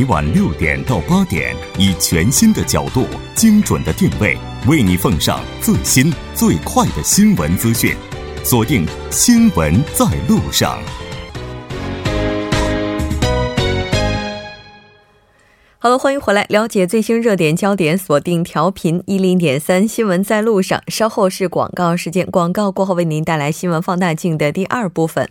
每晚六点到八点，以全新的角度、精准的定位，为你奉上最新最快的新闻资讯。锁定《新闻在路上》。好了，欢迎回来，了解最新热点焦点。锁定调频一零点三，新闻在路上。稍后是广告时间，广告过后为您带来新闻放大镜的第二部分。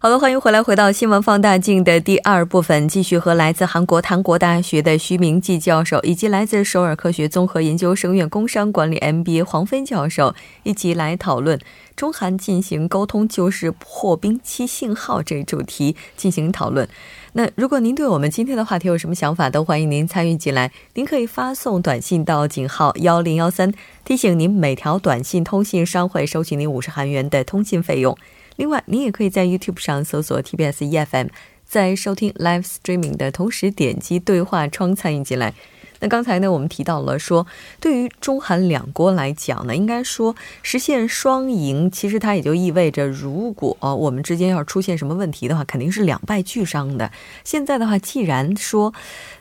好的，欢迎回来，回到新闻放大镜的第二部分，继续和来自韩国韩国大学的徐明季教授，以及来自首尔科学综合研究生院工商管理 MBA 黄飞教授一起来讨论中韩进行沟通就是破冰期信号这一主题进行讨论。那如果您对我们今天的话题有什么想法，都欢迎您参与进来。您可以发送短信到井号幺零幺三，提醒您每条短信通信商会收取您五十韩元的通信费用。另外，您也可以在 YouTube 上搜索 TBS EFM，在收听 Live Streaming 的同时点击对话窗参与进来。那刚才呢，我们提到了说，对于中韩两国来讲呢，应该说实现双赢，其实它也就意味着，如果我们之间要出现什么问题的话，肯定是两败俱伤的。现在的话，既然说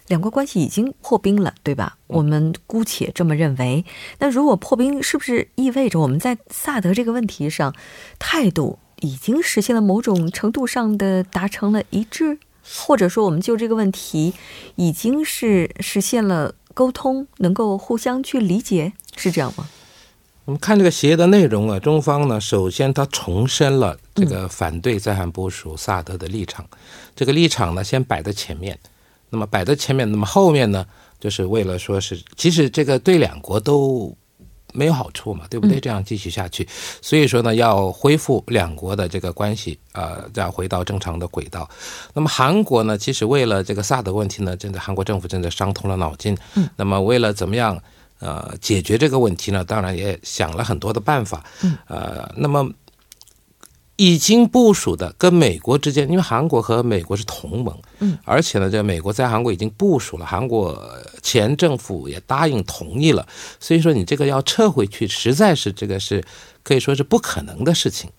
两国关系已经破冰了，对吧？我们姑且这么认为。那如果破冰，是不是意味着我们在萨德这个问题上态度已经实现了某种程度上的达成了一致？或者说，我们就这个问题已经是实现了沟通，能够互相去理解，是这样吗？我们看这个协议的内容啊，中方呢，首先他重申了这个反对在韩部署萨德的立场，这个立场呢，先摆在前面。那么摆在前面，那么后面呢，就是为了说是，其实这个对两国都。没有好处嘛，对不对？这样继续下去，所以说呢，要恢复两国的这个关系，呃，再回到正常的轨道。那么韩国呢，其实为了这个萨德问题呢，真的韩国政府真的伤透了脑筋。嗯。那么为了怎么样呃解决这个问题呢？当然也想了很多的办法。嗯。呃，那么。已经部署的跟美国之间，因为韩国和美国是同盟，嗯，而且呢，这美国在韩国已经部署了，韩国前政府也答应同意了，所以说你这个要撤回去，实在是这个是可以说是不可能的事情。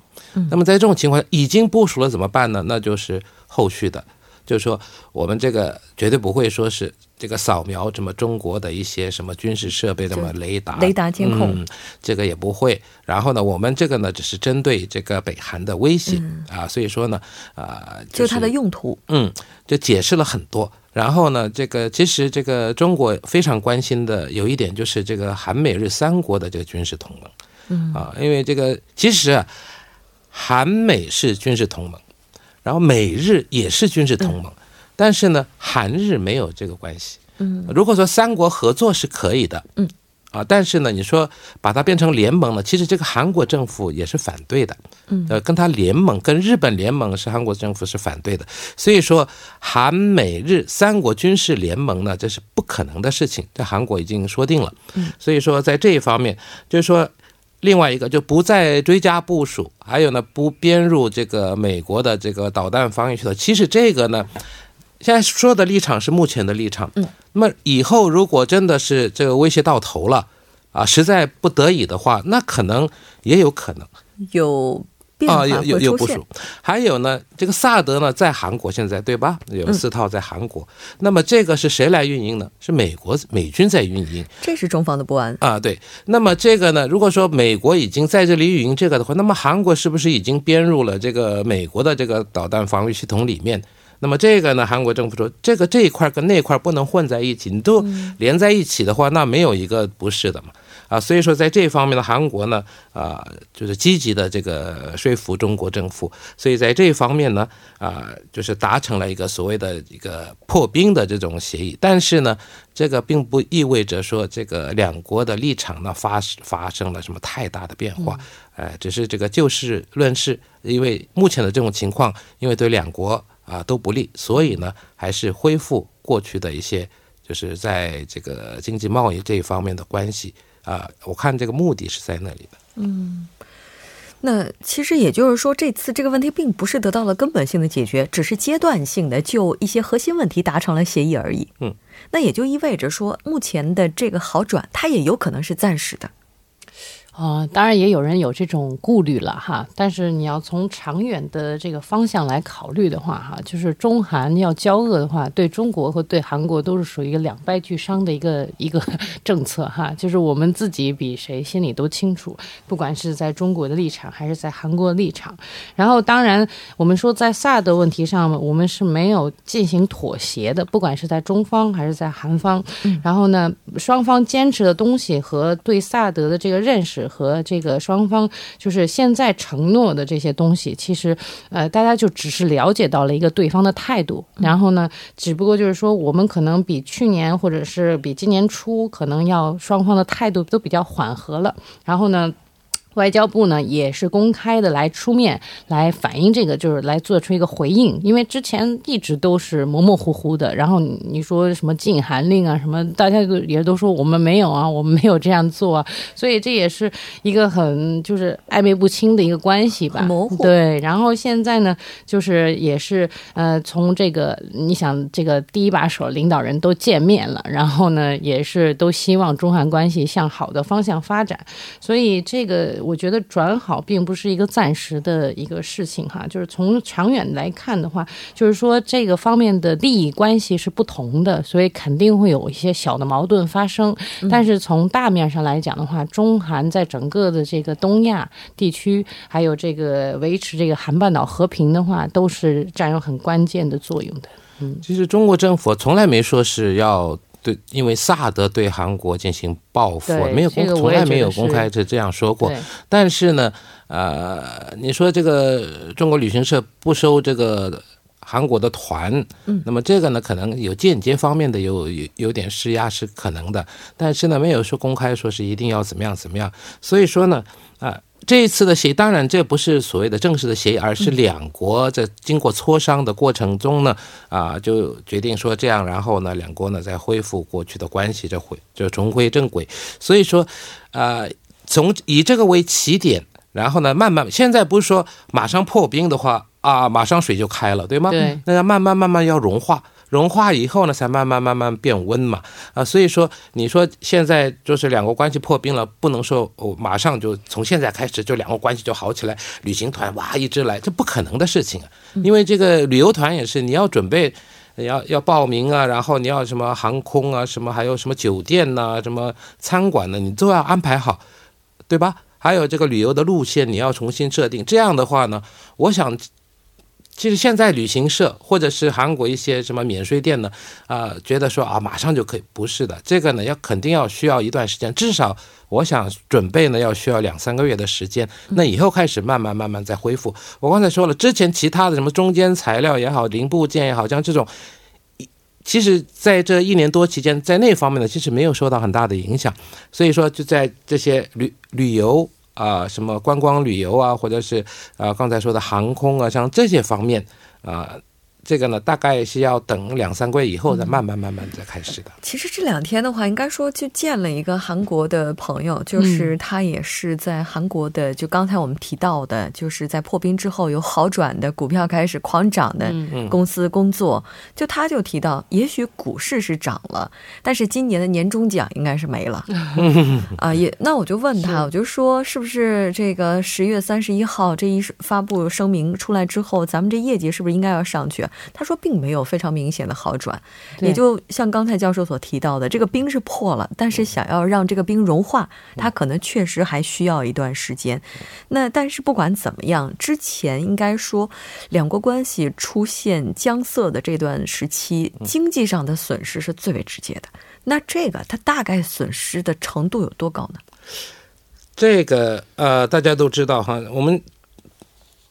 那么在这种情况下，已经部署了怎么办呢？那就是后续的。就是说，我们这个绝对不会说是这个扫描什么中国的一些什么军事设备，什么雷达、雷达监控，这个也不会。然后呢，我们这个呢，只是针对这个北韩的威胁啊，所以说呢，啊，就是它的用途，嗯，就解释了很多。然后呢，这个其实这个中国非常关心的有一点就是这个韩美日三国的这个军事同盟，嗯啊，因为这个其实啊韩美是军事同盟。然后美日也是军事同盟，但是呢，韩日没有这个关系。嗯，如果说三国合作是可以的，嗯，啊，但是呢，你说把它变成联盟了，其实这个韩国政府也是反对的。嗯，呃，跟他联盟，跟日本联盟是韩国政府是反对的。所以说，韩美日三国军事联盟呢，这是不可能的事情，在韩国已经说定了。嗯，所以说在这一方面，就是说。另外一个就不再追加部署，还有呢不编入这个美国的这个导弹防御系统。其实这个呢，现在说的立场是目前的立场。嗯，那么以后如果真的是这个威胁到头了，啊，实在不得已的话，那可能也有可能有。啊，有有有部署，还有呢，这个萨德呢，在韩国现在对吧？有四套在韩国，那么这个是谁来运营呢？是美国美军在运营，这是中方的不安啊。对，那么这个呢，如果说美国已经在这里运营这个的话，那么韩国是不是已经编入了这个美国的这个导弹防御系统里面？那么这个呢，韩国政府说，这个这一块跟那块不能混在一起，你都连在一起的话，那没有一个不是的嘛。啊，所以说在这方面的，韩国呢，啊，就是积极的这个说服中国政府，所以在这方面呢，啊，就是达成了一个所谓的一个破冰的这种协议。但是呢，这个并不意味着说这个两国的立场呢发发生了什么太大的变化，呃，只是这个就事论事。因为目前的这种情况，因为对两国啊都不利，所以呢，还是恢复过去的一些，就是在这个经济贸易这一方面的关系。啊，我看这个目的是在那里的。嗯，那其实也就是说，这次这个问题并不是得到了根本性的解决，只是阶段性的就一些核心问题达成了协议而已。嗯，那也就意味着说，目前的这个好转，它也有可能是暂时的。啊，当然也有人有这种顾虑了哈，但是你要从长远的这个方向来考虑的话哈，就是中韩要交恶的话，对中国和对韩国都是属于一个两败俱伤的一个一个 政策哈，就是我们自己比谁心里都清楚，不管是在中国的立场还是在韩国的立场。然后当然我们说在萨德问题上，我们是没有进行妥协的，不管是在中方还是在韩方。然后呢，双方坚持的东西和对萨德的这个认识。和这个双方就是现在承诺的这些东西，其实呃，大家就只是了解到了一个对方的态度，然后呢，只不过就是说，我们可能比去年或者是比今年初，可能要双方的态度都比较缓和了，然后呢。外交部呢也是公开的来出面来反映这个，就是来做出一个回应，因为之前一直都是模模糊糊的。然后你说什么禁韩令啊，什么大家都也都说我们没有啊，我们没有这样做，啊，所以这也是一个很就是暧昧不清的一个关系吧，模糊。对，然后现在呢，就是也是呃，从这个你想这个第一把手领导人都见面了，然后呢，也是都希望中韩关系向好的方向发展，所以这个。我觉得转好并不是一个暂时的一个事情哈，就是从长远来看的话，就是说这个方面的利益关系是不同的，所以肯定会有一些小的矛盾发生。但是从大面上来讲的话，中韩在整个的这个东亚地区，还有这个维持这个韩半岛和平的话，都是占有很关键的作用的。嗯，其实中国政府从来没说是要。对，因为萨德对韩国进行报复，没有公，从来没有公开是这样说过。但是呢，呃，你说这个中国旅行社不收这个韩国的团，嗯，那么这个呢，可能有间接方面的有有有点施压是可能的，但是呢，没有说公开说是一定要怎么样怎么样。所以说呢，啊。这一次的协议，当然这不是所谓的正式的协议，而是两国在经过磋商的过程中呢，啊，就决定说这样，然后呢，两国呢再恢复过去的关系，就回就重归正轨。所以说，呃，从以这个为起点，然后呢，慢慢现在不是说马上破冰的话啊，马上水就开了，对吗？对，那要慢慢慢慢要融化。融化以后呢，才慢慢慢慢变温嘛，啊，所以说你说现在就是两国关系破冰了，不能说哦马上就从现在开始就两国关系就好起来，旅行团哇一直来，这不可能的事情啊，因为这个旅游团也是你要准备，要要报名啊，然后你要什么航空啊，什么还有什么酒店呐，什么餐馆呢，你都要安排好，对吧？还有这个旅游的路线你要重新设定，这样的话呢，我想。其实现在旅行社或者是韩国一些什么免税店呢，啊，觉得说啊，马上就可以，不是的，这个呢要肯定要需要一段时间，至少我想准备呢要需要两三个月的时间。那以后开始慢慢慢慢再恢复。我刚才说了，之前其他的什么中间材料也好，零部件也好，像这种，其实在这一年多期间，在那方面呢，其实没有受到很大的影响。所以说，就在这些旅旅游。啊，什么观光旅游啊，或者是啊，刚才说的航空啊，像这些方面啊。这个呢，大概是要等两三个月以后再慢慢慢慢再开始的。其实这两天的话，应该说就见了一个韩国的朋友，就是他也是在韩国的，就刚才我们提到的，就是在破冰之后有好转的股票开始狂涨的公司工作。就他就提到，也许股市是涨了，但是今年的年终奖应该是没了。啊，也那我就问他，我就说是不是这个十月三十一号这一发布声明出来之后，咱们这业绩是不是应该要上去？他说，并没有非常明显的好转，也就像刚才教授所提到的，这个冰是破了，但是想要让这个冰融化，它可能确实还需要一段时间。那但是不管怎么样，之前应该说两国关系出现僵涩的这段时期，经济上的损失是最为直接的。那这个它大概损失的程度有多高呢？这个呃，大家都知道哈，我们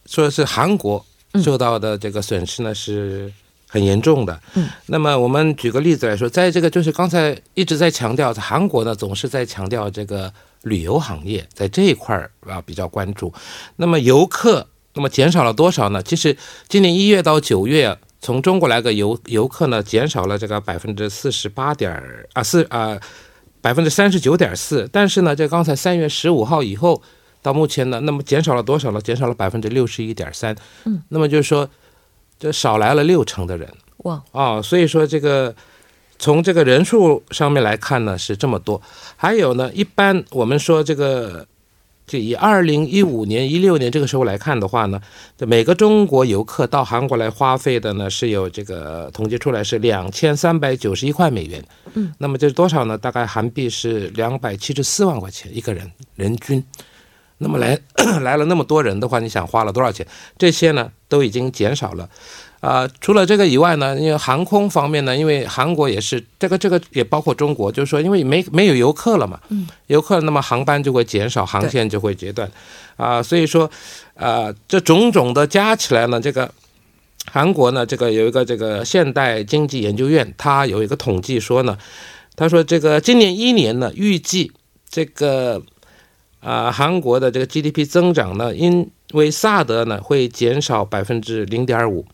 说是韩国。受到的这个损失呢是很严重的。嗯，那么我们举个例子来说，在这个就是刚才一直在强调，韩国呢总是在强调这个旅游行业在这一块儿啊比较关注。那么游客那么减少了多少呢？其实今年一月到九月，从中国来个游游客呢减少了这个百分之四十八点啊四啊百分之三十九点四。但是呢，这刚才三月十五号以后。到目前呢，那么减少了多少呢？减少了百分之六十一点三。嗯，那么就是说，这少来了六成的人。哇！啊，所以说这个从这个人数上面来看呢，是这么多。还有呢，一般我们说这个就以二零一五年、一六年这个时候来看的话呢，这每个中国游客到韩国来花费的呢是有这个统计出来是两千三百九十一块美元。嗯，那么这是多少呢？大概韩币是两百七十四万块钱一个人人均。那么来 来了那么多人的话，你想花了多少钱？这些呢都已经减少了。啊，除了这个以外呢，因为航空方面呢，因为韩国也是这个这个也包括中国，就是说因为没没有游客了嘛，嗯，游客那么航班就会减少，航线就会截断，啊，所以说，啊，这种种的加起来呢，这个韩国呢，这个有一个这个现代经济研究院，它有一个统计说呢，他说这个今年一年呢，预计这个啊韩国的这个 GDP 增长呢，因为萨德呢会减少百分之零点五。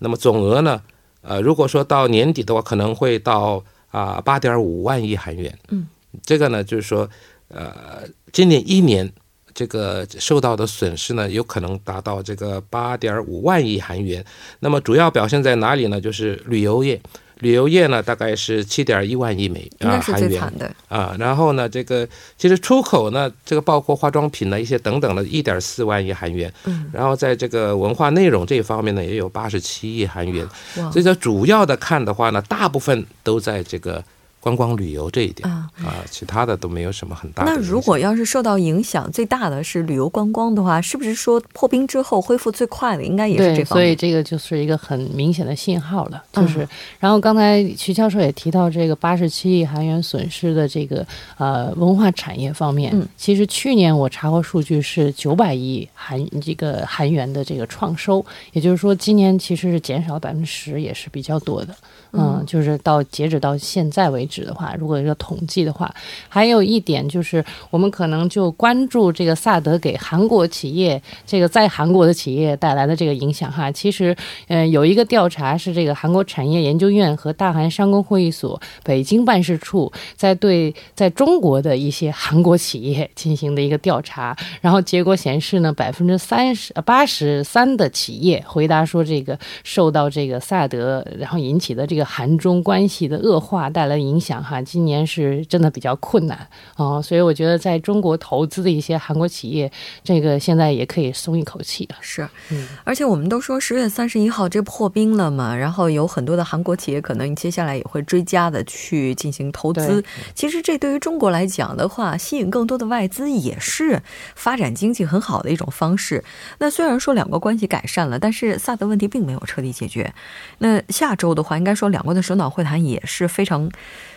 那么总额呢？呃，如果说到年底的话，可能会到啊八点五万亿韩元。嗯，这个呢，就是说，呃，今年一年这个受到的损失呢，有可能达到这个八点五万亿韩元。那么主要表现在哪里呢？就是旅游业。旅游业呢，大概是七点一万亿美啊韩元。啊，然后呢，这个其实出口呢，这个包括化妆品呢一些等等的，一点四万亿韩元，嗯，然后在这个文化内容这一方面呢，也有八十七亿韩元，所以说主要的看的话呢，大部分都在这个。观光旅游这一点啊啊，其他的都没有什么很大的。那如果要是受到影响最大的是旅游观光的话，是不是说破冰之后恢复最快的应该也是这方面？所以这个就是一个很明显的信号了。就是，然后刚才徐教授也提到这个八十七亿韩元损失的这个呃文化产业方面，其实去年我查过数据是九百亿韩这个韩元的这个创收，也就是说今年其实是减少百分之十，也是比较多的。嗯，就是到截止到现在为止的话，如果一个统计的话，还有一点就是，我们可能就关注这个萨德给韩国企业这个在韩国的企业带来的这个影响哈。其实，嗯，有一个调查是这个韩国产业研究院和大韩商工会议所北京办事处在对在中国的一些韩国企业进行的一个调查，然后结果显示呢，百分之三十八十三的企业回答说，这个受到这个萨德然后引起的这个。韩中关系的恶化带来的影响哈，今年是真的比较困难啊，所以我觉得在中国投资的一些韩国企业，这个现在也可以松一口气了。是，嗯，而且我们都说十月三十一号这破冰了嘛，然后有很多的韩国企业可能接下来也会追加的去进行投资。其实这对于中国来讲的话，吸引更多的外资也是发展经济很好的一种方式。那虽然说两国关系改善了，但是萨德问题并没有彻底解决。那下周的话，应该说。两国的首脑会谈也是非常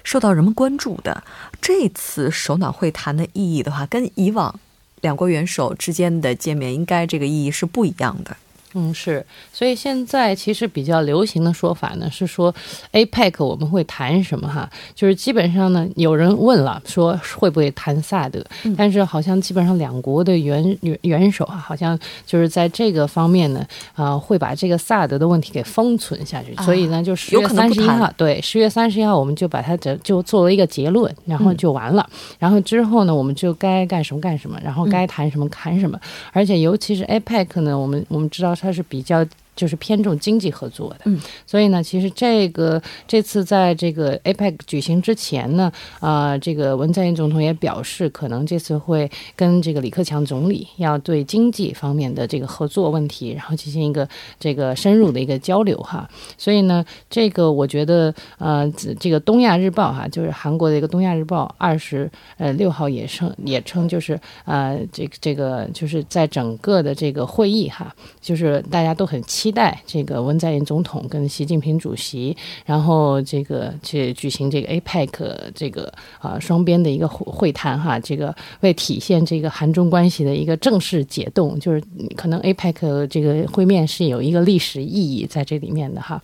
受到人们关注的。这次首脑会谈的意义的话，跟以往两国元首之间的见面，应该这个意义是不一样的。嗯，是，所以现在其实比较流行的说法呢是说，APEC 我们会谈什么哈？就是基本上呢，有人问了说会不会谈萨德，但是好像基本上两国的元元元首啊，好像就是在这个方面呢，啊，会把这个萨德的问题给封存下去。所以呢，就十月三十一号，对，十月三十一号我们就把它就就做了一个结论，然后就完了。然后之后呢，我们就该干什么干什么，然后该谈什么谈什么。而且尤其是 APEC 呢，我们我们知道。它是比较。就是偏重经济合作的，嗯，所以呢，其实这个这次在这个 APEC 举行之前呢，啊，这个文在寅总统也表示，可能这次会跟这个李克强总理要对经济方面的这个合作问题，然后进行一个这个深入的一个交流哈。所以呢，这个我觉得，呃，这个东亚日报哈，就是韩国的一个东亚日报二十呃六号也称也称，就是呃，这个这个就是在整个的这个会议哈，就是大家都很期。期待这个文在寅总统跟习近平主席，然后这个去举行这个 APEC 这个啊双边的一个会会谈哈，这个为体现这个韩中关系的一个正式解冻，就是可能 APEC 这个会面是有一个历史意义在这里面的哈，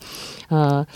呃。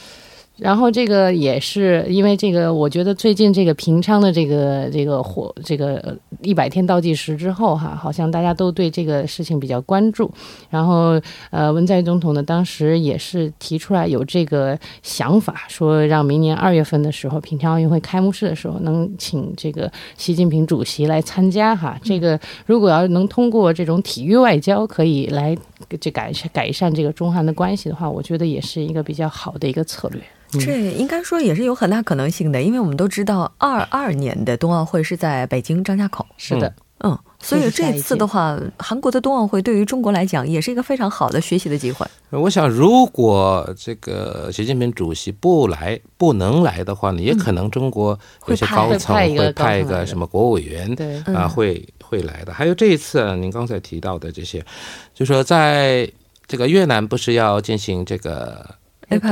然后这个也是因为这个，我觉得最近这个平昌的这个这个火这个一百天倒计时之后哈，好像大家都对这个事情比较关注。然后呃，文在寅总统呢，当时也是提出来有这个想法，说让明年二月份的时候，平昌奥运会开幕式的时候，能请这个习近平主席来参加哈。这个如果要能通过这种体育外交，可以来这改善改善这个中韩的关系的话，我觉得也是一个比较好的一个策略。这应该说也是有很大可能性的，因为我们都知道，二二年的冬奥会是在北京张家口。是的，嗯，所以这次的话，韩国的冬奥会对于中国来讲也是一个非常好的学习的机会。我想，如果这个习近平主席不来、不能来的话呢，也可能中国有些高层会派一个什么国务委员啊，会会来的。还有这一次，您刚才提到的这些，就说在这个越南不是要进行这个。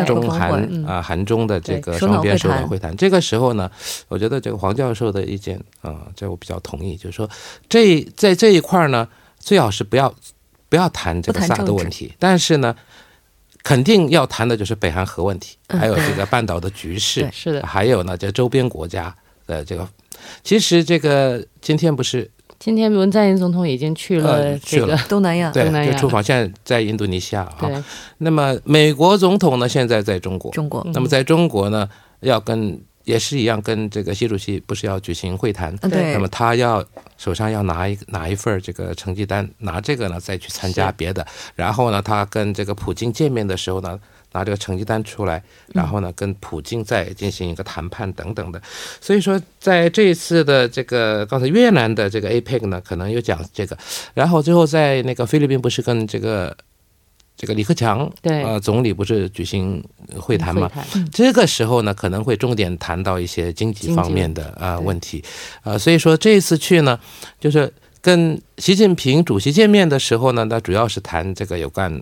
中韩啊，韩中的这个双边首脑会谈，这个时候呢，我觉得这个黄教授的意见啊，这我比较同意，就是说，这在这一块呢，最好是不要不要谈这个萨德问题，但是呢，肯定要谈的就是北韩核问题，还有这个半岛的局势，是的，还有呢，这周边国家的这个，其实这个今天不是。今天文在寅总统已经去了这个东南亚，对，就出访，现在在印度尼西亚啊。那么美国总统呢，现在在中国。中国。那么在中国呢，要跟也是一样，跟这个习主席不是要举行会谈？对。那么他要手上要拿一拿一份这个成绩单，拿这个呢再去参加别的。然后呢，他跟这个普京见面的时候呢。拿这个成绩单出来，然后呢，跟普京再进行一个谈判等等的。所以说，在这一次的这个刚才越南的这个 APEC 呢，可能有讲这个。然后最后在那个菲律宾不是跟这个这个李克强对呃总理不是举行会谈吗？这个时候呢，可能会重点谈到一些经济方面的啊问题。呃，所以说这一次去呢，就是跟习近平主席见面的时候呢，那主要是谈这个有关。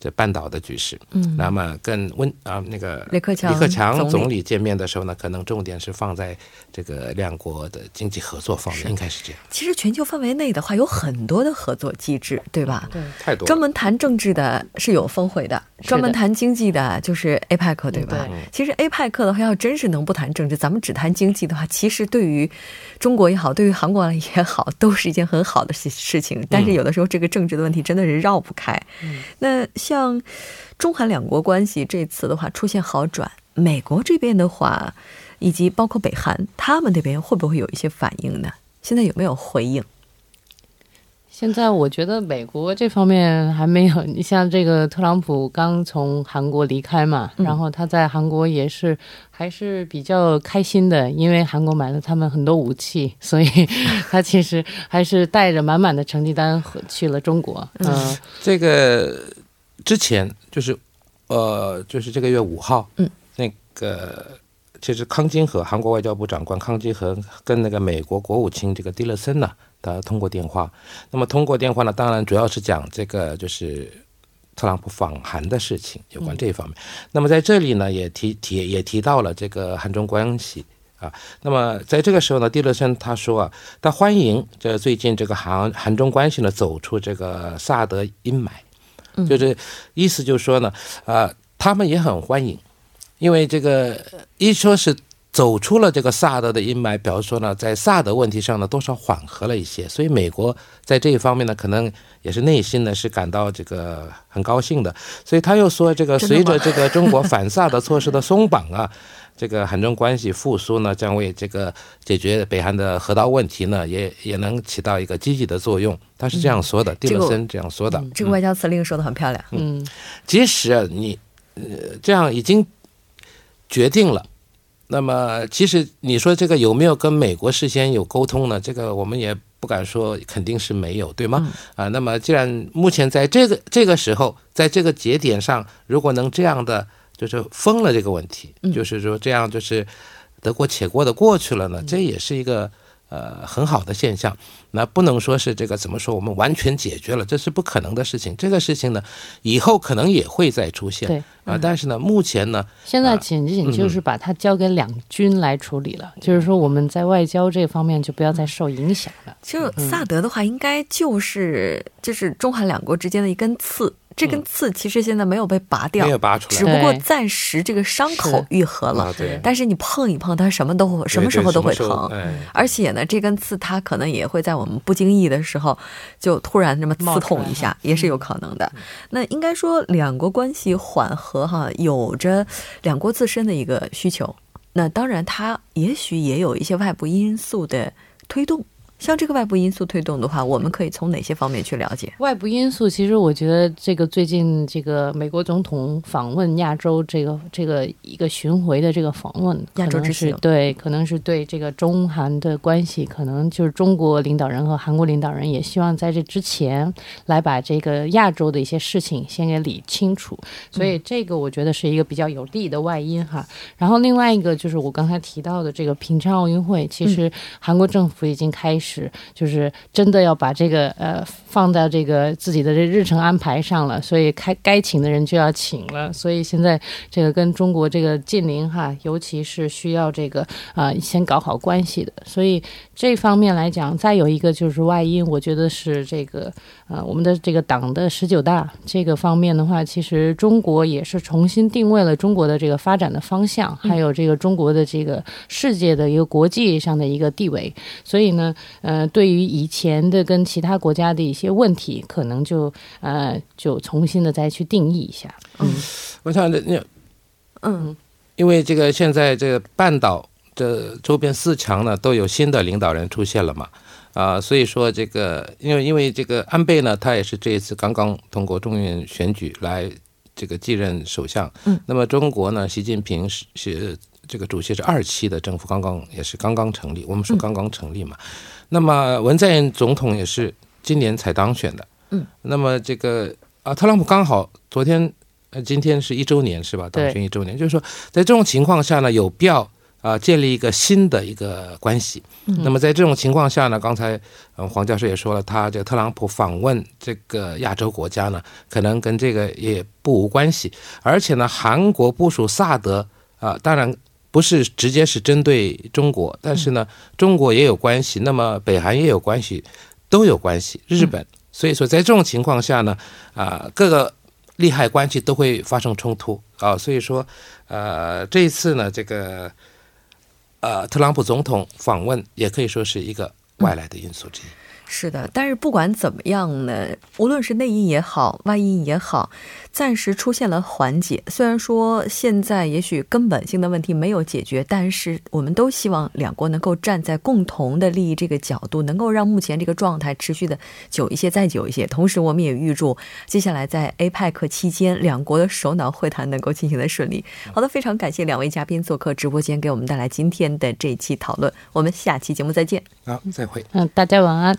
这半岛的局势，嗯，那么跟温啊那个李克强李克强总理见面的时候呢，可能重点是放在这个两国的经济合作方面，应该是这样。其实全球范围内的话，有很多的合作机制，对吧？对，太多。专门谈政治的是有峰会的，专门谈经济的就是 APEC，对吧？其实 APEC 的话，要真是能不谈政治，咱们只谈经济的话，其实对于中国也好，对于韩国也好，都是一件很好的事事情。但是有的时候，这个政治的问题真的是绕不开。那。像中韩两国关系这次的话出现好转，美国这边的话，以及包括北韩，他们那边会不会有一些反应呢？现在有没有回应？现在我觉得美国这方面还没有。你像这个特朗普刚从韩国离开嘛，然后他在韩国也是还是比较开心的，因为韩国买了他们很多武器，所以 他其实还是带着满满的成绩单去了中国。嗯，这个。之前就是，呃，就是这个月五号，嗯，那个其实康金和韩国外交部长官康金和跟那个美国国务卿这个蒂勒森呢，他通过电话。那么通过电话呢，当然主要是讲这个就是特朗普访韩的事情，有关这一方面。那么在这里呢，也提提也提到了这个韩中关系啊。那么在这个时候呢，蒂勒森他说啊，他欢迎这最近这个韩韩中关系呢走出这个萨德阴霾。就是意思就是说呢，啊，他们也很欢迎，因为这个一说是走出了这个萨德的阴霾，表示说呢，在萨德问题上呢多少缓和了一些，所以美国在这一方面呢，可能也是内心呢是感到这个很高兴的，所以他又说这个随着这个中国反萨德措施的松绑啊。这个韩中关系复苏呢，将为这个解决北韩的核岛问题呢，也也能起到一个积极的作用。他是这样说的，蒂勒森这样说的。这个外交辞令说的很漂亮。嗯，即使你呃这样已经决定了，那么其实你说这个有没有跟美国事先有沟通呢？这个我们也不敢说，肯定是没有，对吗？啊，那么既然目前在这个这个时候，在这个节点上，如果能这样的。就是封了这个问题，就是说这样就是得过且过的过去了呢，这也是一个呃很好的现象。那不能说是这个怎么说，我们完全解决了，这是不可能的事情。这个事情呢，以后可能也会再出现。对啊，但是呢，目前呢，现在仅仅就是把它交给两军来处理了，就是说我们在外交这方面就不要再受影响了。其实萨德的话，应该就是就是中韩两国之间的一根刺。这根刺其实现在没有被拔掉，没有拔出来，只不过暂时这个伤口愈合了。对，但是你碰一碰它，什么都会，什么时候都会疼。而且呢，这根刺它可能也会在我们不经意的时候，就突然这么刺痛一下，也是有可能的。那应该说，两国关系缓和哈，有着两国自身的一个需求。那当然，它也许也有一些外部因素的推动。像这个外部因素推动的话，我们可以从哪些方面去了解？外部因素，其实我觉得这个最近这个美国总统访问亚洲，这个这个一个巡回的这个访问，亚洲之行，对，可能是对这个中韩的关系，可能就是中国领导人和韩国领导人也希望在这之前来把这个亚洲的一些事情先给理清楚，所以这个我觉得是一个比较有利的外因哈。然后另外一个就是我刚才提到的这个平昌奥运会，其实韩国政府已经开始。是，就是真的要把这个呃放到这个自己的这日程安排上了，所以开该请的人就要请了。所以现在这个跟中国这个近邻哈，尤其是需要这个啊先搞好关系的。所以这方面来讲，再有一个就是外因，我觉得是这个呃我们的这个党的十九大这个方面的话，其实中国也是重新定位了中国的这个发展的方向，还有这个中国的这个世界的一个国际上的一个地位。所以呢。呃，对于以前的跟其他国家的一些问题，可能就呃就重新的再去定义一下。嗯，我想那嗯，因为这个现在这个半岛这周边四强呢都有新的领导人出现了嘛，啊，所以说这个因为因为这个安倍呢，他也是这一次刚刚通过众院选举来这个继任首相。嗯，那么中国呢，习近平是是这个主席是二期的政府，刚刚也是刚刚成立，我们说刚刚成立嘛。那么文在寅总统也是今年才当选的，嗯，那么这个啊，特朗普刚好昨天呃，今天是一周年是吧？当选一周年，就是说在这种情况下呢，有必要啊建立一个新的一个关系。那么在这种情况下呢，刚才嗯黄教授也说了，他这个特朗普访问这个亚洲国家呢，可能跟这个也不无关系。而且呢，韩国部署萨德啊，当然。不是直接是针对中国，但是呢，中国也有关系，那么北韩也有关系，都有关系。日本，所以说在这种情况下呢，啊，各个利害关系都会发生冲突啊。所以说，呃，这一次呢，这个呃，特朗普总统访问也可以说是一个外来的因素之一。是的，但是不管怎么样呢，无论是内因也好，外因也好，暂时出现了缓解。虽然说现在也许根本性的问题没有解决，但是我们都希望两国能够站在共同的利益这个角度，能够让目前这个状态持续的久一些，再久一些。同时，我们也预祝接下来在 APEC 期间两国的首脑会谈能够进行的顺利。好的，非常感谢两位嘉宾做客直播间，给我们带来今天的这一期讨论。我们下期节目再见。好，再会。嗯，大家晚安。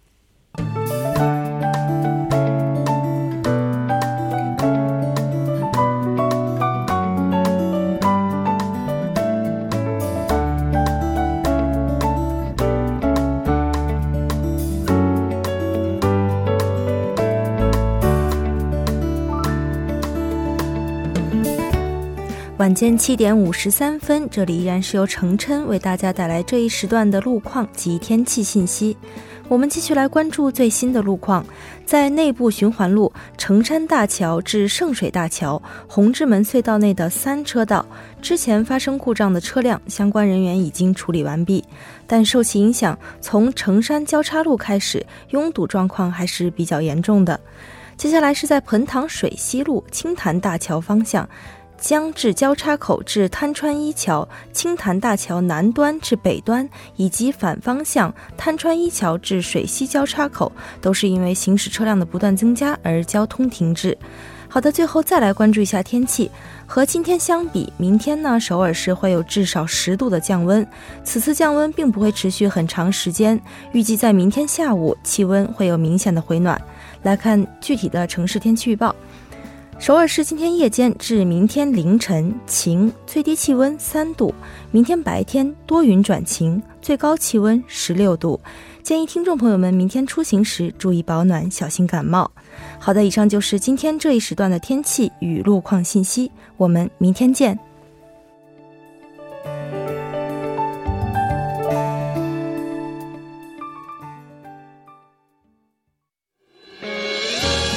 晚间七点五十三分，这里依然是由程琛为大家带来这一时段的路况及天气信息。我们继续来关注最新的路况，在内部循环路城山大桥至圣水大桥红之门隧道内的三车道，之前发生故障的车辆，相关人员已经处理完毕，但受其影响，从城山交叉路开始，拥堵状况还是比较严重的。接下来是在彭塘水西路青潭大桥方向。江至交叉口至滩川一桥、青潭大桥南端至北端，以及反方向滩川一桥至水西交叉口，都是因为行驶车辆的不断增加而交通停滞。好的，最后再来关注一下天气。和今天相比，明天呢，首尔市会有至少十度的降温。此次降温并不会持续很长时间，预计在明天下午气温会有明显的回暖。来看具体的城市天气预报。首尔市今天夜间至明天凌晨晴，最低气温三度；明天白天多云转晴，最高气温十六度。建议听众朋友们明天出行时注意保暖，小心感冒。好的，以上就是今天这一时段的天气与路况信息，我们明天见。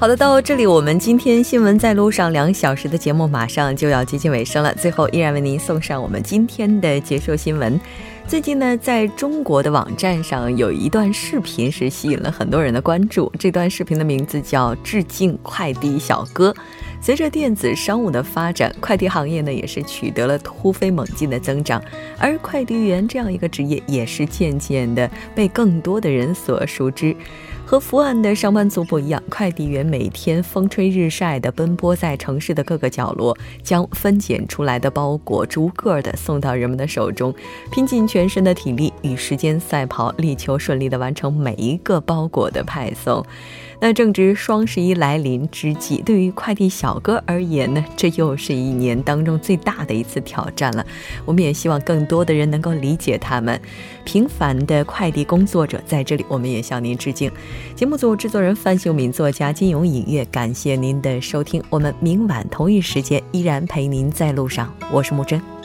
好的，到这里我们今天新闻在路上两小时的节目马上就要接近尾声了。最后依然为您送上我们今天的结束新闻。最近呢，在中国的网站上有一段视频是吸引了很多人的关注。这段视频的名字叫“致敬快递小哥”。随着电子商务的发展，快递行业呢也是取得了突飞猛进的增长，而快递员这样一个职业也是渐渐的被更多的人所熟知。和伏案的上班族不一样，快递员每天风吹日晒的奔波在城市的各个角落，将分拣出来的包裹逐个的送到人们的手中，拼尽全身的体力与时间赛跑，力求顺利的完成每一个包裹的派送。那正值双十一来临之际，对于快递小哥而言呢，这又是一年当中最大的一次挑战了。我们也希望更多的人能够理解他们。平凡的快递工作者在这里，我们也向您致敬。节目组制作人范秀敏，作家金勇隐月，感谢您的收听。我们明晚同一时间依然陪您在路上。我是木真。